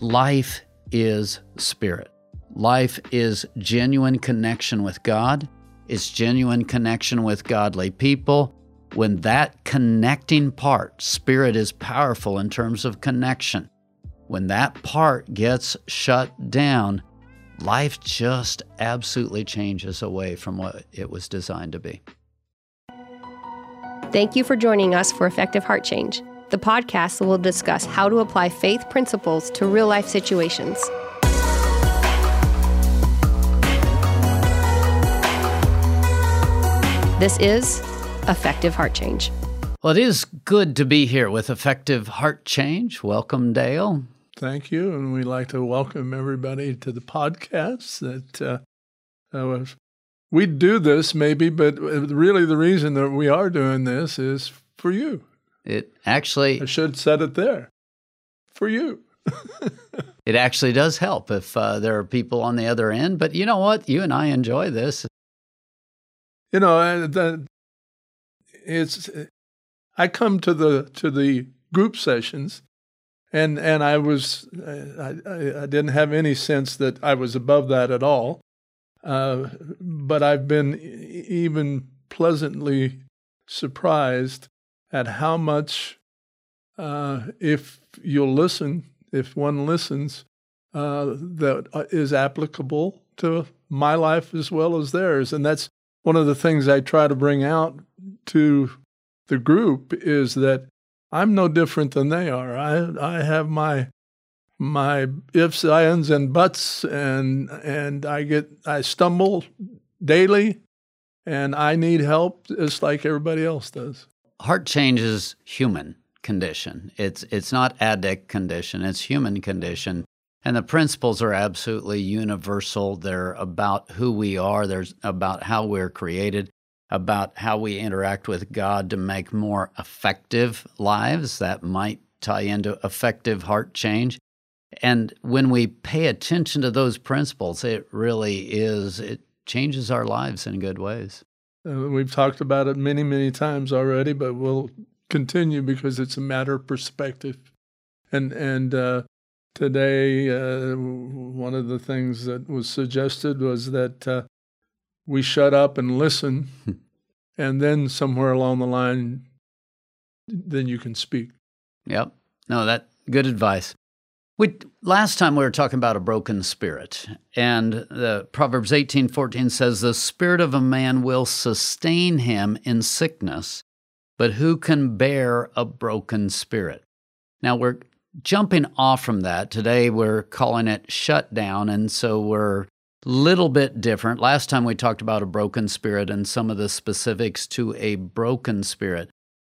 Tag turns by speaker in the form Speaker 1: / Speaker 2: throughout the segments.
Speaker 1: life is spirit. Life is genuine connection with God, it's genuine connection with godly people. When that connecting part, spirit is powerful in terms of connection. When that part gets shut down, life just absolutely changes away from what it was designed to be.
Speaker 2: Thank you for joining us for Effective Heart Change. The podcast will discuss how to apply faith principles to real life situations. This is Effective Heart Change.
Speaker 1: Well, it is good to be here with Effective Heart Change. Welcome, Dale.
Speaker 3: Thank you. And we'd like to welcome everybody to the podcast that uh, uh, we do this maybe, but really the reason that we are doing this is for you.
Speaker 1: It actually.
Speaker 3: I should set it there for you.
Speaker 1: it actually does help if uh, there are people on the other end. But you know what? You and I enjoy this.
Speaker 3: You know, the, it's. I come to the to the group sessions, and and I was I, I, I didn't have any sense that I was above that at all. Uh, but I've been even pleasantly surprised at how much, uh, if you'll listen, if one listens, uh, that uh, applicable to my life as well as theirs. And that's one of the things I try to bring out to the group is that I'm no different than they are. I I have my my ifs, ands, and buts, and and I get I stumble daily, and I need help just like everybody else does
Speaker 1: heart change is human condition. It's it's not addict condition. It's human condition. And the principles are absolutely universal. They're about who we are. they're about how we're created, about how we interact with God to make more effective lives. That might tie into effective heart change. And when we pay attention to those principles, it really is, it changes our lives in good ways.
Speaker 3: Uh, we've talked about it many, many times already, but we'll continue because it's a matter of perspective. And and uh, today, uh, one of the things that was suggested was that uh, we shut up and listen, and then somewhere along the line, then you can speak.
Speaker 1: Yep. No, that good advice. We last time we were talking about a broken spirit, and the Proverbs eighteen fourteen says, "The spirit of a man will sustain him in sickness, but who can bear a broken spirit?" Now we're jumping off from that. Today we're calling it shutdown, and so we're a little bit different. Last time we talked about a broken spirit and some of the specifics to a broken spirit,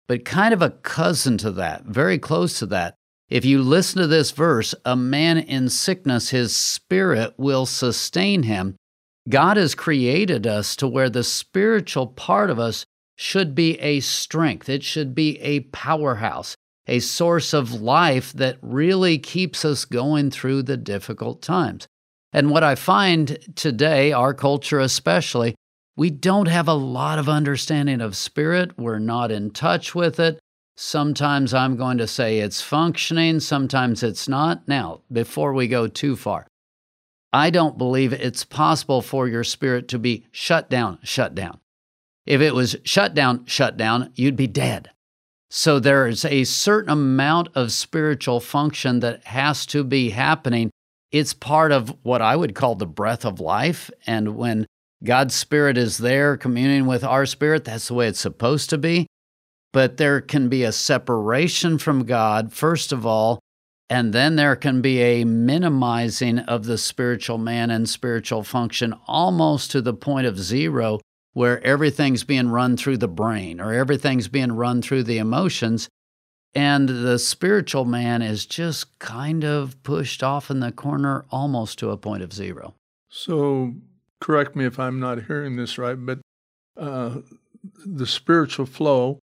Speaker 1: but kind of a cousin to that, very close to that. If you listen to this verse, a man in sickness, his spirit will sustain him. God has created us to where the spiritual part of us should be a strength, it should be a powerhouse, a source of life that really keeps us going through the difficult times. And what I find today, our culture especially, we don't have a lot of understanding of spirit. We're not in touch with it. Sometimes I'm going to say it's functioning, sometimes it's not. Now, before we go too far, I don't believe it's possible for your spirit to be shut down, shut down. If it was shut down, shut down, you'd be dead. So there is a certain amount of spiritual function that has to be happening. It's part of what I would call the breath of life. And when God's spirit is there communing with our spirit, that's the way it's supposed to be but there can be a separation from God, first of all, and then there can be a minimizing of the spiritual man and spiritual function almost to the point of zero, where everything's being run through the brain or everything's being run through the emotions. And the spiritual man is just kind of pushed off in the corner almost to a point of zero.
Speaker 3: So, correct me if I'm not hearing this right, but uh, the spiritual flow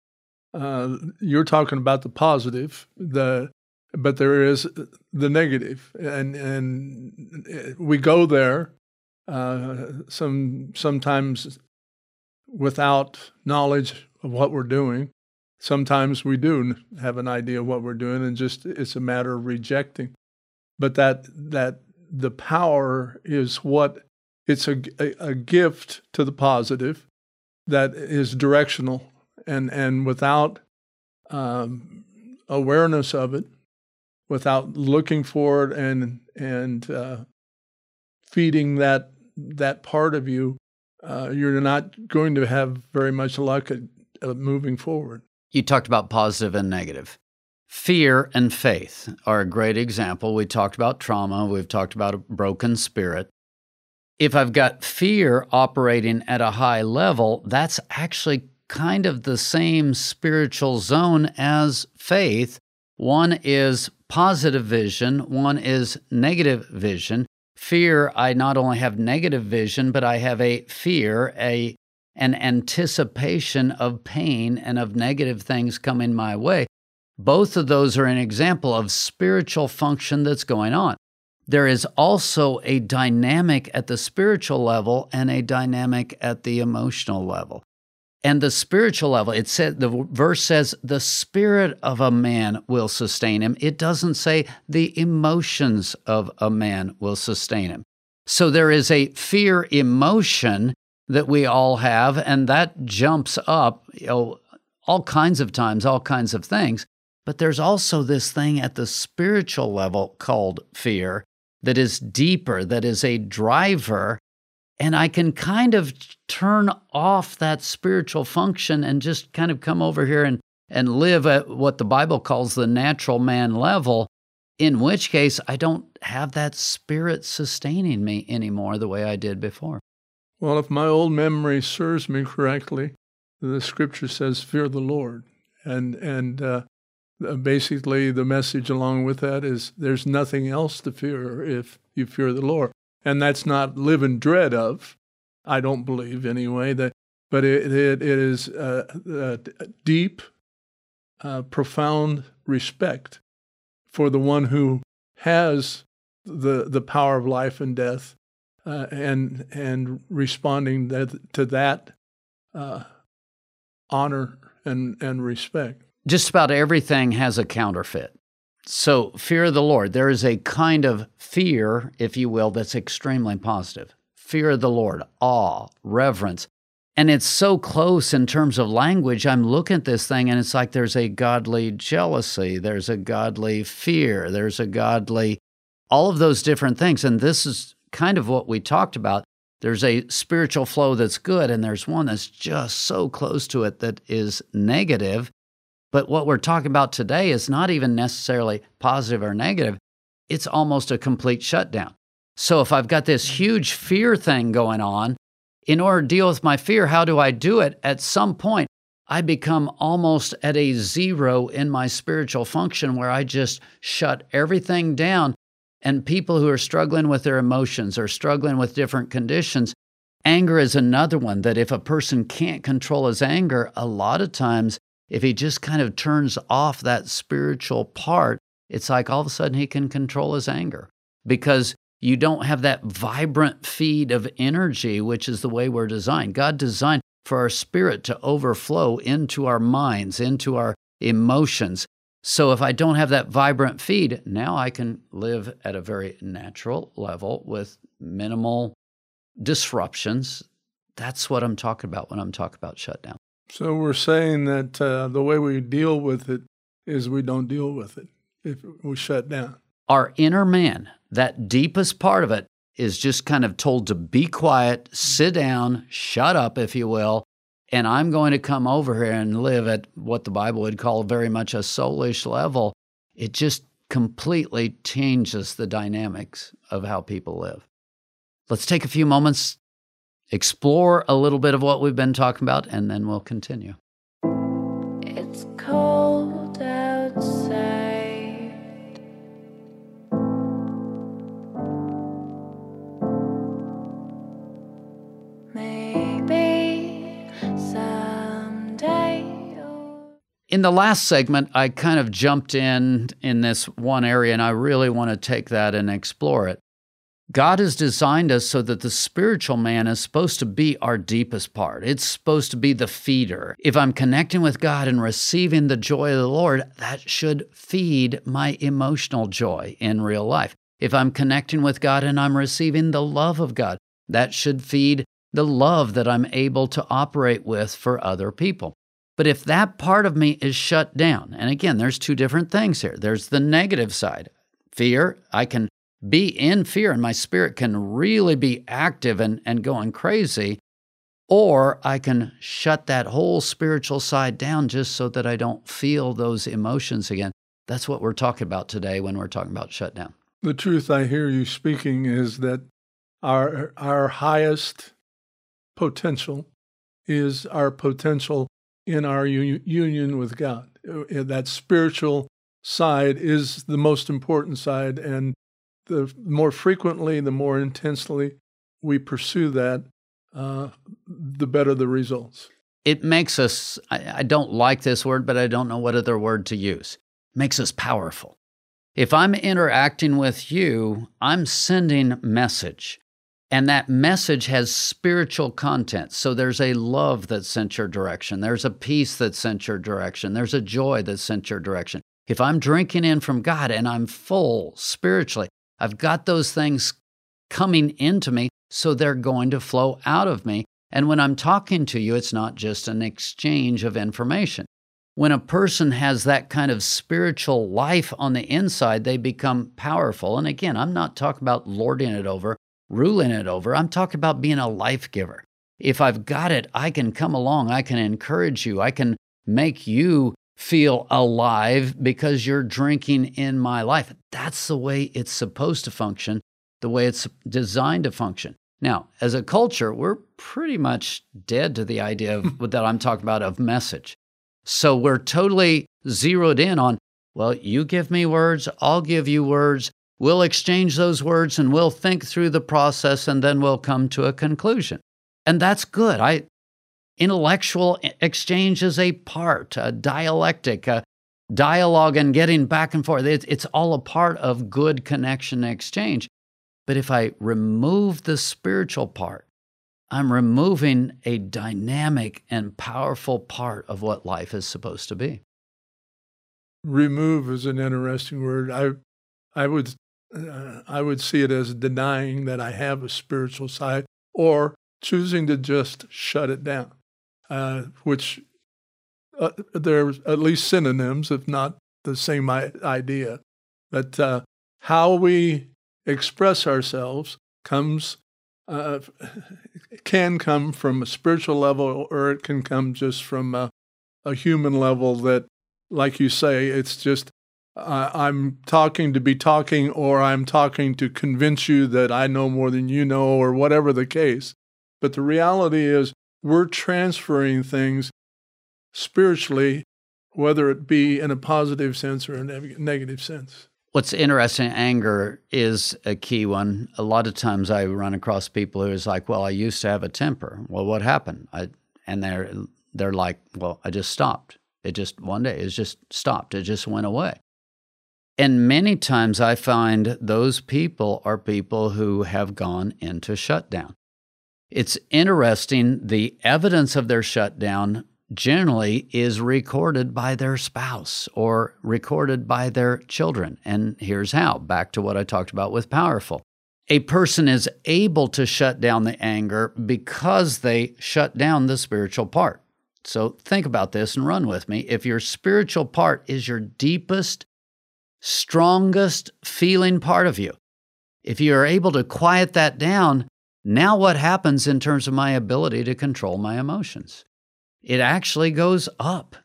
Speaker 3: uh, you're talking about the positive, the but there is the negative, and and we go there uh, some sometimes without knowledge of what we're doing. Sometimes we do have an idea of what we're doing, and just it's a matter of rejecting. but that that the power is what it's a, a gift to the positive that is directional and and without um, awareness of it, without looking for it and and uh, feeding that that part of you, uh, you're not going to have very much luck at, at moving forward.
Speaker 1: You talked about positive and negative. Fear and faith are a great example. We talked about trauma, we've talked about a broken spirit. If I've got fear operating at a high level, that's actually kind of the same spiritual zone as faith. One is positive vision, one is negative vision. Fear, I not only have negative vision, but I have a fear, a an anticipation of pain and of negative things coming my way. Both of those are an example of spiritual function that's going on. There is also a dynamic at the spiritual level and a dynamic at the emotional level. And the spiritual level, it said the verse says the spirit of a man will sustain him. It doesn't say the emotions of a man will sustain him. So there is a fear emotion that we all have, and that jumps up you know, all kinds of times, all kinds of things. But there's also this thing at the spiritual level called fear that is deeper, that is a driver. And I can kind of turn off that spiritual function and just kind of come over here and, and live at what the Bible calls the natural man level, in which case I don't have that spirit sustaining me anymore the way I did before.
Speaker 3: Well, if my old memory serves me correctly, the scripture says, Fear the Lord. And, and uh, basically the message along with that is there's nothing else to fear if you fear the Lord. And that's not live in dread of, I don't believe anyway, that, but it, it, it is a, uh, deep, uh, profound respect for the one who has the, the power of life and death uh, and, and responding that, to that uh, honor and, and respect
Speaker 1: just about everything has a counterfeit. So, fear of the Lord, there is a kind of fear, if you will, that's extremely positive. Fear of the Lord, awe, reverence. And it's so close in terms of language. I'm looking at this thing and it's like there's a godly jealousy, there's a godly fear, there's a godly, all of those different things. And this is kind of what we talked about. There's a spiritual flow that's good, and there's one that's just so close to it that is negative. But what we're talking about today is not even necessarily positive or negative, it's almost a complete shutdown. So if I've got this huge fear thing going on, in order to deal with my fear, how do I do it? At some point, I become almost at a zero in my spiritual function where I just shut everything down. And people who are struggling with their emotions or struggling with different conditions, anger is another one that if a person can't control his anger, a lot of times if he just kind of turns off that spiritual part, it's like all of a sudden he can control his anger because you don't have that vibrant feed of energy, which is the way we're designed. God designed for our spirit to overflow into our minds, into our emotions. So if I don't have that vibrant feed, now I can live at a very natural level with minimal disruptions. That's what I'm talking about when I'm talking about shutdown.
Speaker 3: So we're saying that uh, the way we deal with it is we don't deal with it if we shut down.
Speaker 1: Our inner man, that deepest part of it, is just kind of told to be quiet, sit down, shut up, if you will. And I'm going to come over here and live at what the Bible would call very much a soulish level. It just completely changes the dynamics of how people live. Let's take a few moments explore a little bit of what we've been talking about, and then we'll continue.
Speaker 4: It's cold outside. Maybe someday.
Speaker 1: In the last segment, I kind of jumped in in this one area, and I really want to take that and explore it. God has designed us so that the spiritual man is supposed to be our deepest part. It's supposed to be the feeder. If I'm connecting with God and receiving the joy of the Lord, that should feed my emotional joy in real life. If I'm connecting with God and I'm receiving the love of God, that should feed the love that I'm able to operate with for other people. But if that part of me is shut down, and again, there's two different things here. There's the negative side fear. I can be in fear and my spirit can really be active and, and going crazy. Or I can shut that whole spiritual side down just so that I don't feel those emotions again. That's what we're talking about today when we're talking about shutdown.
Speaker 3: The truth I hear you speaking is that our, our highest potential is our potential in our u- union with God. Uh, that spiritual side is the most important side, and the more frequently, the more intensely we pursue that, uh, the better the results.
Speaker 1: It makes us, I, I don't like this word, but I don't know what other word to use. makes us powerful. If I'm interacting with you, I'm sending message. And that message has spiritual content. So there's a love that's sent your direction. There's a peace that's sent your direction. There's a joy that's sent your direction. If I'm drinking in from God and I'm full spiritually, I've got those things coming into me, so they're going to flow out of me. And when I'm talking to you, it's not just an exchange of information. When a person has that kind of spiritual life on the inside, they become powerful. And again, I'm not talking about lording it over ruling it over. I'm talking about being a life giver. If I've got it, I can come along, I can encourage you, I can make you feel alive because you're drinking in my life. That's the way it's supposed to function, the way it's designed to function. Now, as a culture, we're pretty much dead to the idea of what that I'm talking about of message. So we're totally zeroed in on, well, you give me words, I'll give you words, We'll exchange those words and we'll think through the process and then we'll come to a conclusion. And that's good. I intellectual exchange is a part, a dialectic, a dialogue and getting back and forth. it's all a part of good connection and exchange. But if I remove the spiritual part, I'm removing a dynamic and powerful part of what life is supposed to be.
Speaker 3: Remove is an interesting word. I I would uh, I would see it as denying that I have a spiritual side or choosing to just shut it down, uh, which uh, they're at least synonyms, if not the same idea. That uh, how we express ourselves comes uh, can come from a spiritual level, or it can come just from a, a human level. That, like you say, it's just uh, I'm talking to be talking, or I'm talking to convince you that I know more than you know, or whatever the case. But the reality is, we're transferring things spiritually, whether it be in a positive sense or a negative sense.
Speaker 1: What's interesting, anger is a key one. A lot of times I run across people who is like, "Well, I used to have a temper. Well, what happened?" I, and they're they're like, "Well, I just stopped. It just one day it just stopped. It just went away." And many times I find those people are people who have gone into shutdown. It's interesting, the evidence of their shutdown generally is recorded by their spouse or recorded by their children. And here's how back to what I talked about with powerful. A person is able to shut down the anger because they shut down the spiritual part. So think about this and run with me. If your spiritual part is your deepest strongest feeling part of you. If you are able to quiet that down, now what happens in terms of my ability to control my emotions? It actually goes up.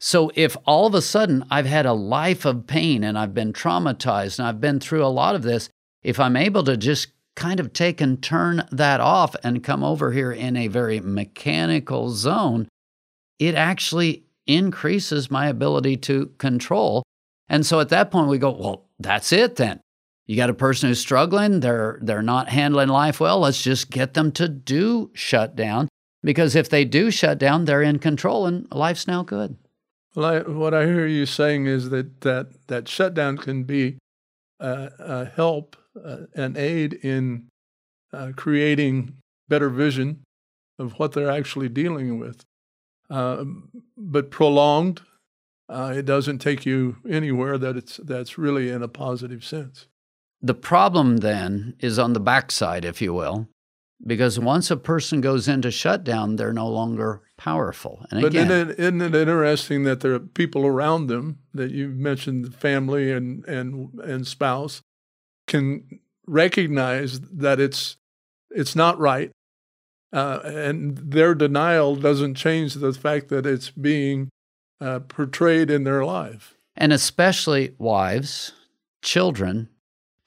Speaker 1: So if all of a sudden I've had a life of pain and I've been traumatized and I've been through a lot of this, if I'm able to just kind of take and turn that off and come over here in a very mechanical zone, it actually increases my ability to control and so at that point, we go, well, that's it then. You got a person who's struggling, they're, they're not handling life well. Let's just get them to do shut down. Because if they do shut down, they're in control and life's now good.
Speaker 3: Well, I, what I hear you saying is that that, that shutdown can be a help, uh, an aid in uh, creating better vision of what they're actually dealing with. Uh, but prolonged uh, it doesn't take you anywhere that it's that's really in a positive sense.
Speaker 1: The problem then is on the backside, if you will, because once a person goes into shutdown, they're no longer powerful.
Speaker 3: And but again, isn't it, isn't it interesting that there are people around them that you mentioned, family and and and spouse, can recognize that it's it's not right, uh, and their denial doesn't change the fact that it's being uh, portrayed in their life.
Speaker 1: And especially wives, children,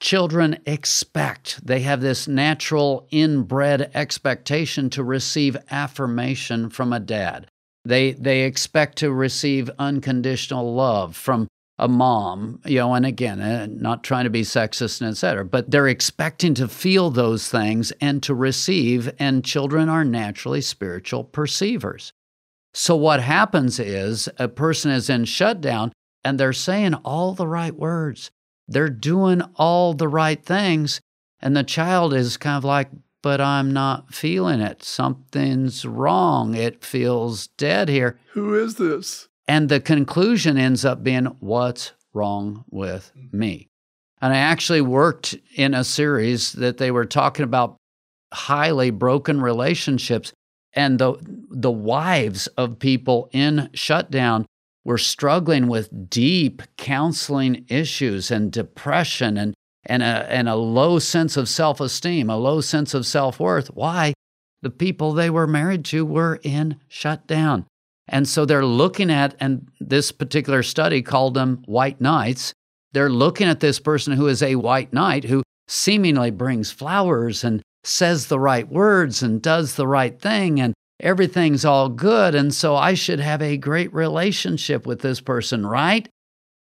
Speaker 1: children expect. They have this natural inbred expectation to receive affirmation from a dad. They, they expect to receive unconditional love from a mom, you know, and again, uh, not trying to be sexist and et cetera, but they're expecting to feel those things and to receive, and children are naturally spiritual perceivers. So what happens is a person is in shutdown and they're saying all the right words. They're doing all the right things. And the child is kind of like, but I'm not feeling it. Something's wrong. It feels dead here.
Speaker 3: Who is this?
Speaker 1: And the conclusion ends up being, what's wrong with me? And I actually worked in a series that they were talking about highly broken relationships and the the wives of people in shutdown were struggling with deep counseling issues and depression and and a, and a low sense of self-esteem, a low sense of self-worth. Why? The people they were married to were in shutdown. And so they're looking at, and this particular study called them white knights. They're looking at this person who is a white knight who seemingly brings flowers and says the right words and does the right thing and everything's all good. And so I should have a great relationship with this person, right?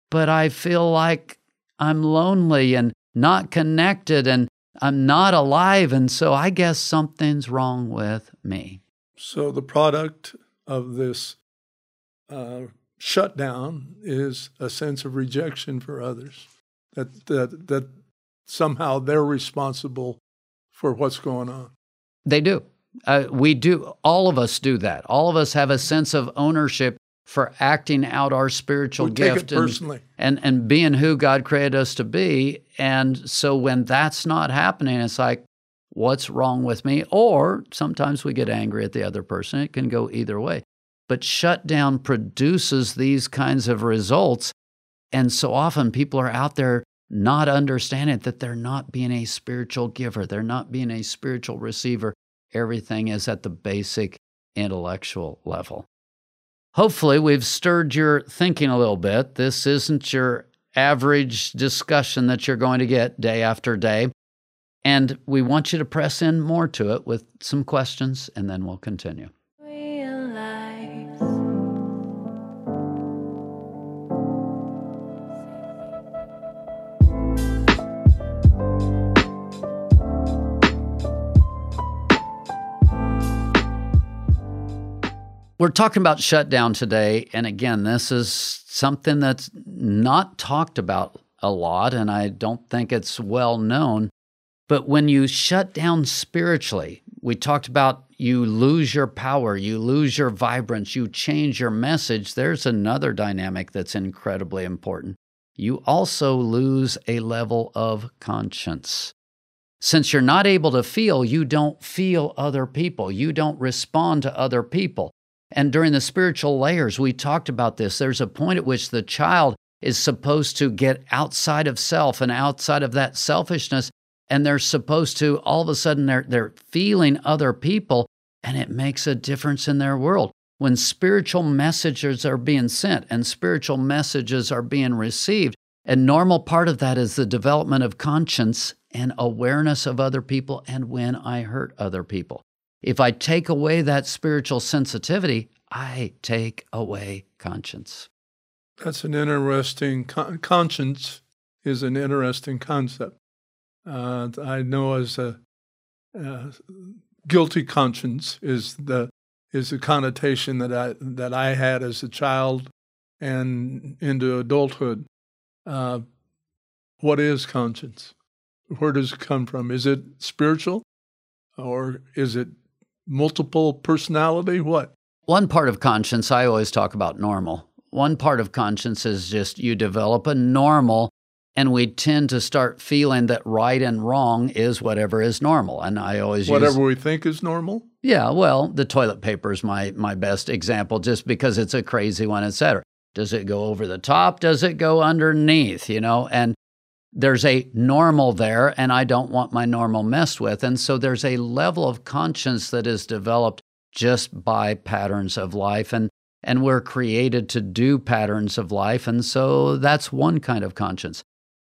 Speaker 1: But I feel like I'm lonely and not connected and I'm not alive. And so I guess something's wrong with me.
Speaker 3: So the product of this uh, shutdown is a sense of rejection for others, that, that, that somehow they're responsible for what's going on.
Speaker 1: They do. Uh, we do. All of us do that. All of us have a sense of ownership for acting out our spiritual
Speaker 3: we
Speaker 1: gift
Speaker 3: and,
Speaker 1: and, and being who God created us to be. And so when that's not happening, it's like, what's wrong with me? Or sometimes we get angry at the other person. It can go either way. But shutdown produces these kinds of results. And so often people are out there not understanding that they're not being a spiritual giver, they're not being a spiritual receiver. Everything is at the basic intellectual level. Hopefully, we've stirred your thinking a little bit. This isn't your average discussion that you're going to get day after day. And we want you to press in more to it with some questions, and then we'll continue. We're talking about shutdown today. And again, this is something that's not talked about a lot, and I don't think it's well known. But when you shut down spiritually, we talked about you lose your power, you lose your vibrance, you change your message. There's another dynamic that's incredibly important. You also lose a level of conscience. Since you're not able to feel, you don't feel other people. You don't respond to other people. And during the spiritual layers, we talked about this. There's a point at which the child is supposed to get outside of self and outside of that selfishness. And they're supposed to, all of a sudden, they're, they're feeling other people, and it makes a difference in their world. When spiritual messages are being sent and spiritual messages are being received, a normal part of that is the development of conscience and awareness of other people and when I hurt other people. If I take away that spiritual sensitivity, I take away conscience.
Speaker 3: That's an interesting con- conscience is an interesting concept. Uh, I know as a uh, guilty conscience is the is the connotation that I that I had as a child and into adulthood. Uh, what is conscience? Where does it come from? Is it spiritual, or is it multiple personality? What?
Speaker 1: One part of conscience, I always talk about normal. One part of conscience is just you develop a normal and we tend to start feeling that right and wrong is whatever is normal. And I always
Speaker 3: Whatever
Speaker 1: use,
Speaker 3: we think is normal.
Speaker 1: yeah, well, the toilet paper is my my best example, just because it's a crazy one, et cetera. Does it go over the top? Does it go underneath? You know, and there's a normal there, and I don't want my normal messed with, and so there's a level of conscience that is developed just by patterns of life, and and we're created to do patterns of life, and so that's one kind of conscience.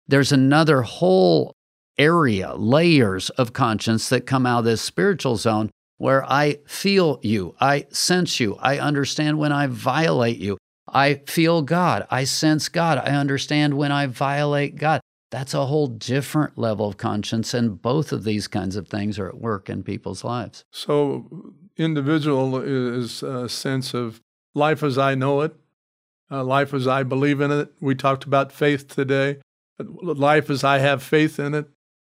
Speaker 1: There's another whole area, layers of conscience that come out of this spiritual zone where I feel you, I sense you, I understand when I violate you, I feel God, I sense God, I understand when I violate God. That's a whole different level of conscience, and both of these kinds of things are at work in people's lives.
Speaker 3: So, individual is a sense of life as I know it, uh, life as I believe in it. We talked about faith today life as I have faith in it.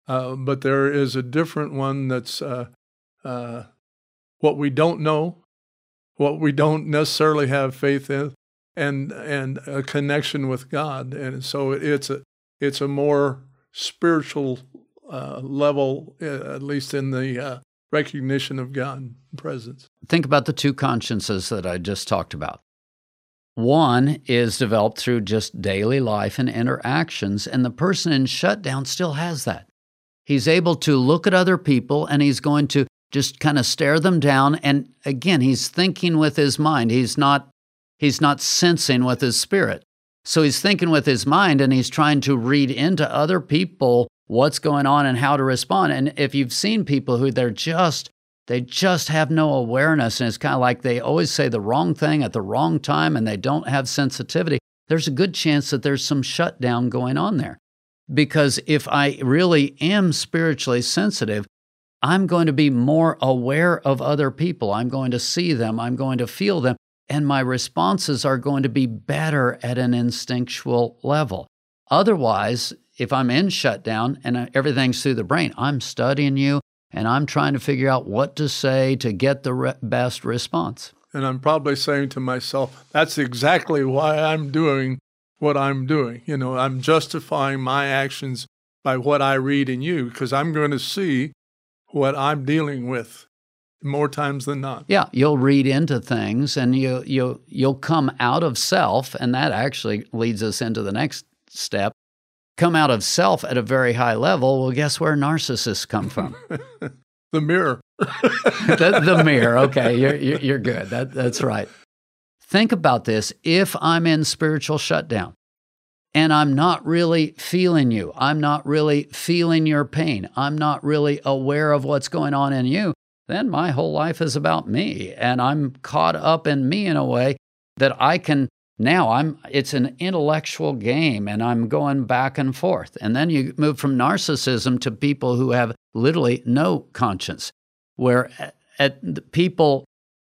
Speaker 3: Uh, but there is a different one that's uh, uh, what we don't know, what we don't necessarily have faith in, and and a connection with God. And so it's a it's a more spiritual uh, level, uh, at least in the uh, recognition of God presence.
Speaker 1: Think about the two consciences that I just talked about. One is developed through just daily life and interactions, and the person in shutdown still has that. He's able to look at other people and he's going to just kind of stare them down. And again, he's thinking with his mind. He's not, he's not sensing with his spirit. So he's thinking with his mind and he's trying to read into other people what's going on and how to respond. And if you've seen people who they're just they just have no awareness. And it's kind of like they always say the wrong thing at the wrong time and they don't have sensitivity. There's a good chance that there's some shutdown going on there. Because if I really am spiritually sensitive, I'm going to be more aware of other people. I'm going to see them. I'm going to feel them. And my responses are going to be better at an instinctual level. Otherwise, if I'm in shutdown and everything's through the brain, I'm studying you, and I'm trying to figure out what to say to get the re- best response.
Speaker 3: And I'm probably saying to myself, that's exactly why I'm doing what I'm doing. You know, I'm justifying my actions by what I read in you because I'm going to see what I'm dealing with more times than not.
Speaker 1: Yeah, you'll read into things and you you you'll come out of self and that actually leads us into the next step come out of self at a very high level, well, guess where narcissists come from?
Speaker 3: the mirror.
Speaker 1: the, the, mirror. Okay, you're, you're good. That, that's right. Think about this. If I'm in spiritual shutdown and I'm not really feeling you, I'm not really feeling your pain, I'm not really aware of what's going on in you, then my whole life is about me. And I'm caught up in me in a way that I can now I'm it's an intellectual game and I'm going back and forth. And then you move from narcissism to people who have literally no conscience, where at, at, people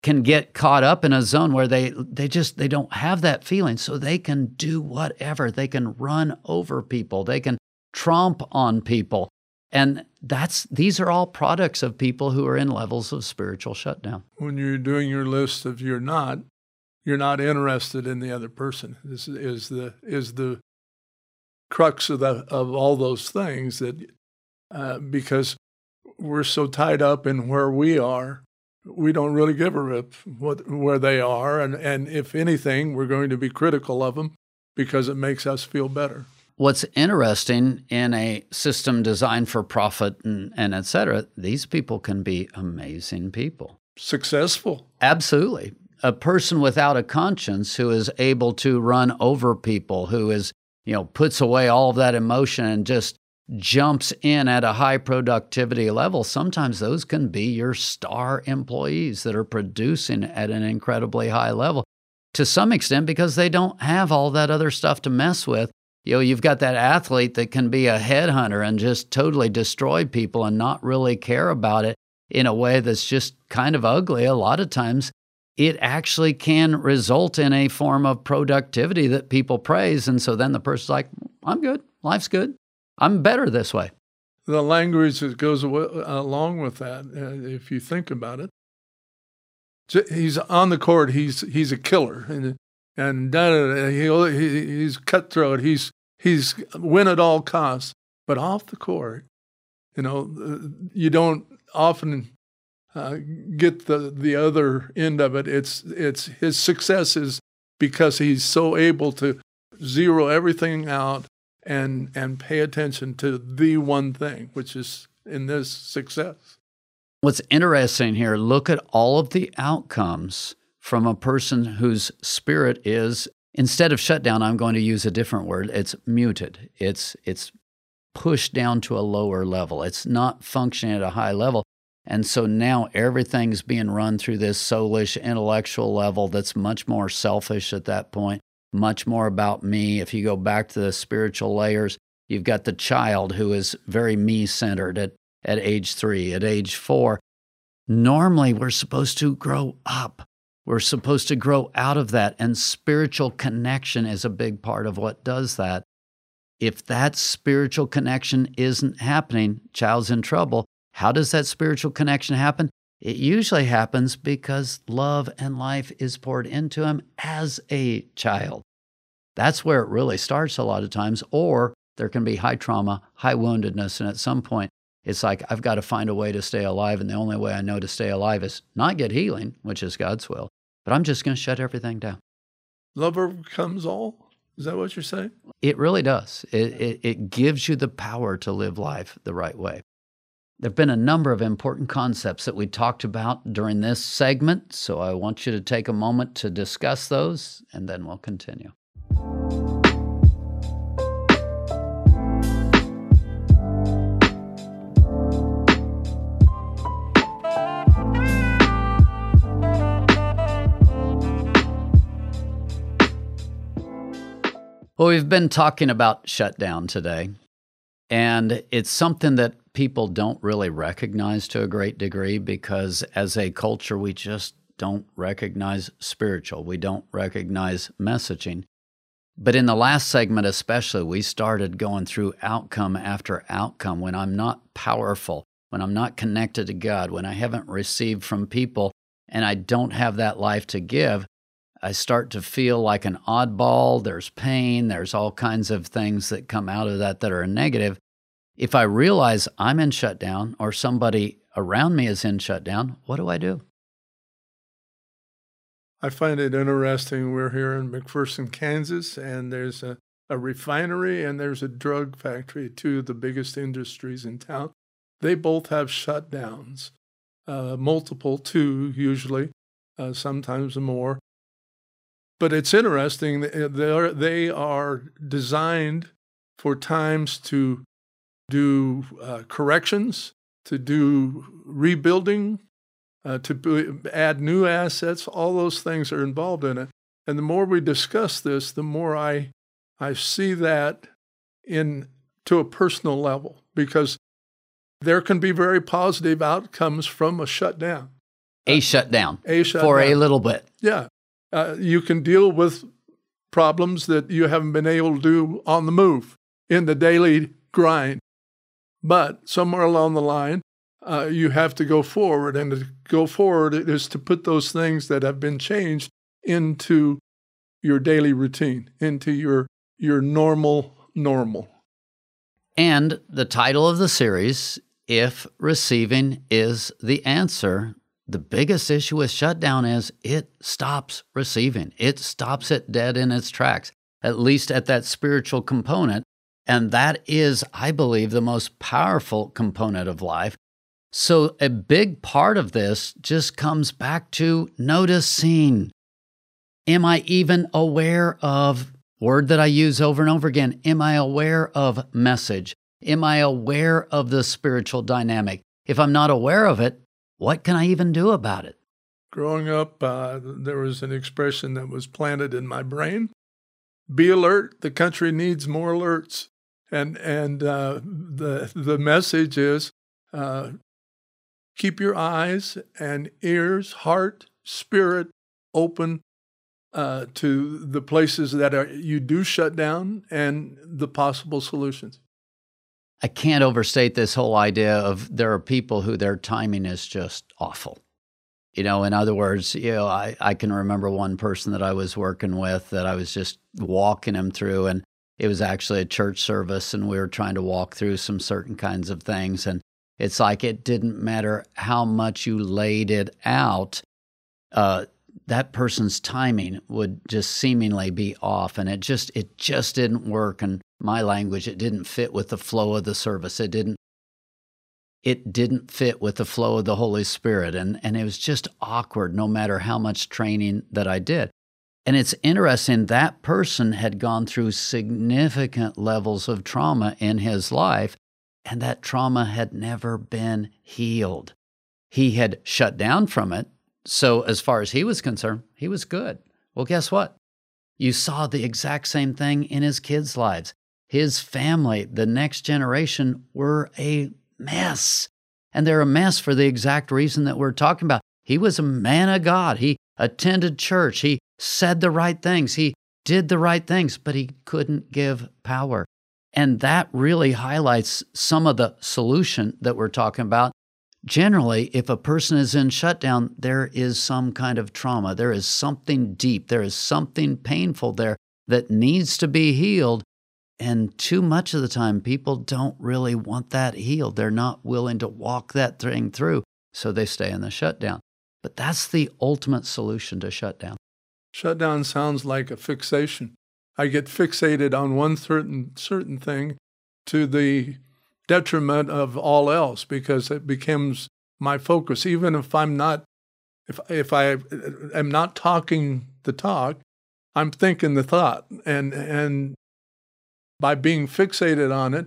Speaker 1: can get caught up in a zone where they they just they don't have that feeling so they can do whatever they can run over people they can tromp on people and that's these are all products of people who are in levels of spiritual shutdown
Speaker 3: when you're doing your list of you're not you're not interested in the other person. This is the is the crux of the of all those things that uh, because we're so tied up in where we are, we don't really give a rip what where they are, and and if anything, we're going to be critical of them because it makes us feel better.
Speaker 1: What's interesting in a system designed for profit and, and et cetera, these people can be amazing people.
Speaker 3: Successful.
Speaker 1: Absolutely a person without a conscience who is able to run over people, who is, you know, puts away all of that emotion and just jumps in at a high productivity level, sometimes those can be your star employees that are producing at an incredibly high level to some extent because they don't have all that other stuff to mess with. You know, you've got that athlete that can be a headhunter and just totally destroy people and not really care about it in a way that's just kind of ugly. A lot of times it actually can result in a form of productivity that people praise. And so then the person's like, I'm good. Life's good. I'm better this way.
Speaker 3: The language that goes along with that, uh, if you think about it, he's on the court. He's he's a killer, and and he, he's cutthroat. He's he's win at all costs. But off the court, you know, uh, you don't often uh, get the the other end of it. It's it's his success is because he's so able to zero everything out and and pay attention to the one thing, which is in this success.
Speaker 1: What's interesting here, look at all of the outcomes from a person whose spirit is instead of shut down, I'm going to use a different word. It's muted. It's it's pushed down to a lower level. It's not functioning at a high level. And so now everything's being run through this soulish intellectual level that's much more selfish at that point, much more about me. If you go back to the spiritual layers, you've got the child who is very me centered at, at age three, at age four. Normally, we're supposed to grow up. We're supposed to grow out of that. And spiritual connection is a big part of what does that. If that spiritual connection isn't happening, child's in trouble. How does that spiritual connection happen? It usually happens because love and life is poured into him as a child. That's where it really starts a lot of times. Or there can be high trauma, high woundedness, and at some point, it's like I've got to find a way to stay alive. And the only way I know to stay alive is not get healing, which is God's will, but I'm just going to shut everything down.
Speaker 3: Love overcomes all. Is that what you're saying?
Speaker 1: It really does. It, it, it gives you the power to live life the right way. There have been a number of important concepts that we talked about during this segment, so I want you to take a moment to discuss those, and then we'll continue. Well, we've been talking about shutdown today, and it's something that people don't really recognize to a great degree because as a culture, we just don't recognize spiritual. We don't recognize messaging. But in the last segment, especially, we started going through outcome after outcome. When I'm not powerful, when I'm not connected to God, when I haven't received from people, and I don't have that life to give, I start to feel like an oddball. There's pain. There's all kinds of things that come out of that that are negative. If I realize I'm in shutdown or somebody around me is in shutdown, what do I do?
Speaker 3: I find it interesting. We're here in McPherson, Kansas, and there's a, a refinery and there's a drug factory, two of the biggest industries in town. They both have shutdowns, uh, multiple, two usually, uh, sometimes more. But it's interesting, they are, they are designed for times to do uh, corrections, to do rebuilding, uh, to add new assets. All those things are involved in it. And the more we discuss this, the more I, I see that in to a personal level because there can be very positive outcomes from a shutdown.
Speaker 1: A shutdown.
Speaker 3: A shutdown.
Speaker 1: For a little bit.
Speaker 3: Yeah uh, you can deal with problems that you haven't been able to do on the move in the daily grind. But somewhere along the line, uh, you have to go forward. And to go forward is to put those things that have been changed into your daily routine, into your, your normal normal.
Speaker 1: And the title of the series, If Receiving is the Answer, the biggest issue with shutdown is it stops receiving. It stops it dead in its tracks, at least at that spiritual component. And that is, I believe, the most powerful component of life. So, a big part of this just comes back to noticing. Am I even aware of word that I use over and over again? Am I aware of message? Am I aware of the spiritual dynamic? If I'm not aware of it, what can I even do about it?
Speaker 3: Growing up, uh, there was an expression that was planted in my brain be alert. The country needs more alerts. And, and uh, the, the message is uh, keep your eyes and ears, heart, spirit open uh, to the places that are, you do shut down and the possible solutions.
Speaker 1: I can't overstate this whole idea of there are people who their timing is just awful. You know, in other words, you know, I, I can remember one person that I was working with that I was just walking him through and it was actually a church service and we were trying to walk through some certain kinds of things. And it's like it didn't matter how much you laid it out, uh, that person's timing would just seemingly be off and it just it just didn't work in my language it didn't fit with the flow of the service it didn't it didn't fit with the flow of the holy spirit and and it was just awkward no matter how much training that i did and it's interesting that person had gone through significant levels of trauma in his life and that trauma had never been healed he had shut down from it so, as far as he was concerned, he was good. Well, guess what? You saw the exact same thing in his kids' lives. His family, the next generation, were a mess. And they're a mess for the exact reason that we're talking about. He was a man of God. He attended church. He said the right things. He did the right things, but he couldn't give power. And that really highlights some of the solution that we're talking about Generally, if a person is in shutdown, there is some kind of trauma. There is something deep. There is something painful there that needs to be healed. And too much of the time, people don't really want that healed. They're not willing to walk that thing through. So they stay in the shutdown. But that's the ultimate solution to shutdown.
Speaker 3: Shutdown sounds like a fixation. I get fixated on one certain certain thing to the detriment of all else because it becomes my focus. Even if I'm not, if if I am not talking the talk, I'm thinking the thought, and and by being fixated on it,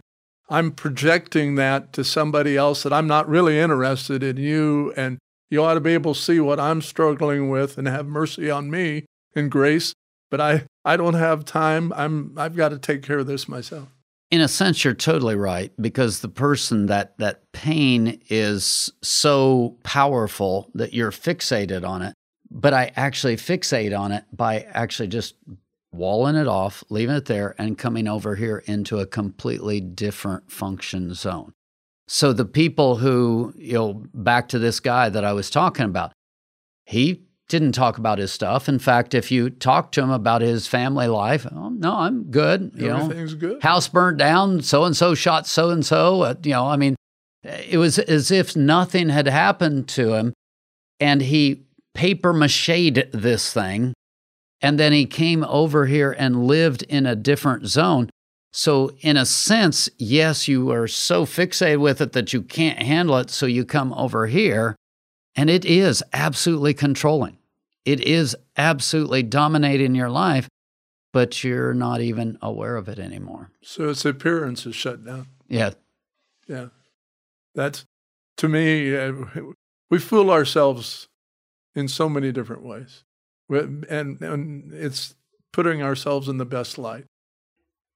Speaker 3: I'm projecting that to somebody else that I'm not really interested in you, and you ought to be able to see what I'm struggling with and have mercy on me and grace. But I I don't have time. I'm I've got to take care of this myself
Speaker 1: in a sense you're totally right because the person that that pain is so powerful that you're fixated on it but i actually fixate on it by actually just walling it off leaving it there and coming over here into a completely different function zone so the people who you know back to this guy that i was talking about he didn't talk about his stuff. In fact, if you talk to him about his family life, oh, no, I'm good.
Speaker 3: You Everything's know, good.
Speaker 1: House burned down. So and so shot so and so. You know, I mean, it was as if nothing had happened to him, and he paper mached this thing, and then he came over here and lived in a different zone. So, in a sense, yes, you are so fixated with it that you can't handle it. So, you come over here and it is absolutely controlling. It is absolutely dominating your life, but you're not even aware of it anymore.
Speaker 3: So its appearance is shut down.
Speaker 1: Yeah.
Speaker 3: Yeah. That's, to me, uh, we fool ourselves in so many different ways. And, and it's putting ourselves in the best light.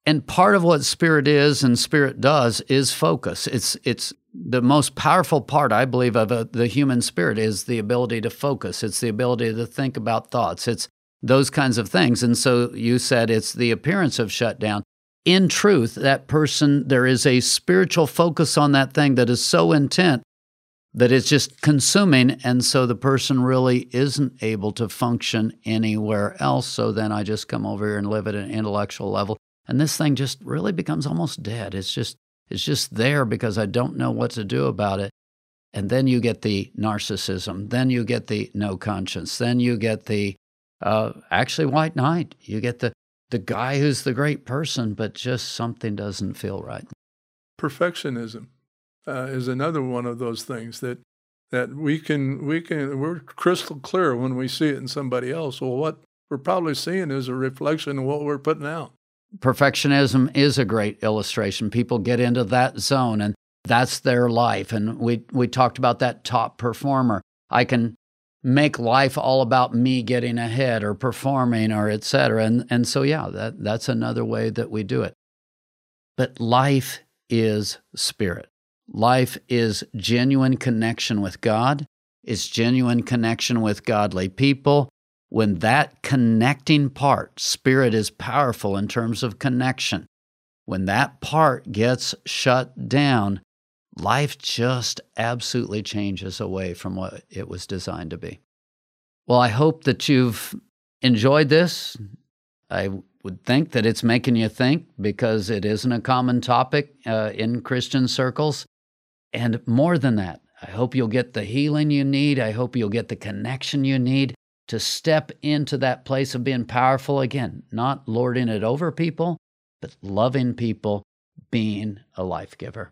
Speaker 1: And part of what spirit is and spirit does is focus. It's it's the most powerful part, I believe, of a, the human spirit is the ability to focus. It's the ability to think about thoughts. It's those kinds of things. And so you said it's the appearance of shutdown. In truth, that person, there is a spiritual focus on that thing that is so intent that it's just consuming. And so the person really isn't able to function anywhere else. So then I just come over here and live at an intellectual level and this thing just really becomes almost dead. It's just it's just there because I don't know what to do about it. And then you get the narcissism. Then you get the no conscience. Then you get the uh, actually white knight. You get the the guy who's the great person, but just something doesn't feel right.
Speaker 3: Perfectionism uh, is another one of those things that that we can we can we're crystal clear when we see it in somebody else. Well, what we're probably seeing is a reflection of what we're putting out
Speaker 1: perfectionism is a great illustration. People get into that zone and that's their life. And we, we talked about that top performer. I can make life all about me getting ahead or performing or et cetera. And, and so, yeah, that, that's another way that we do it. But life is spirit. Life is genuine connection with God. It's genuine connection with godly people when that connecting part, spirit is powerful in terms of connection, when that part gets shut down, life just absolutely changes away from what it was designed to be. Well, I hope that you've enjoyed this. I would think that it's making you think because it isn't a common topic uh, in Christian circles. And more than that, I hope you'll get the healing you need. I hope you'll get the connection you need to step into that place of being powerful again, not lording it over people, but loving people, being a life giver.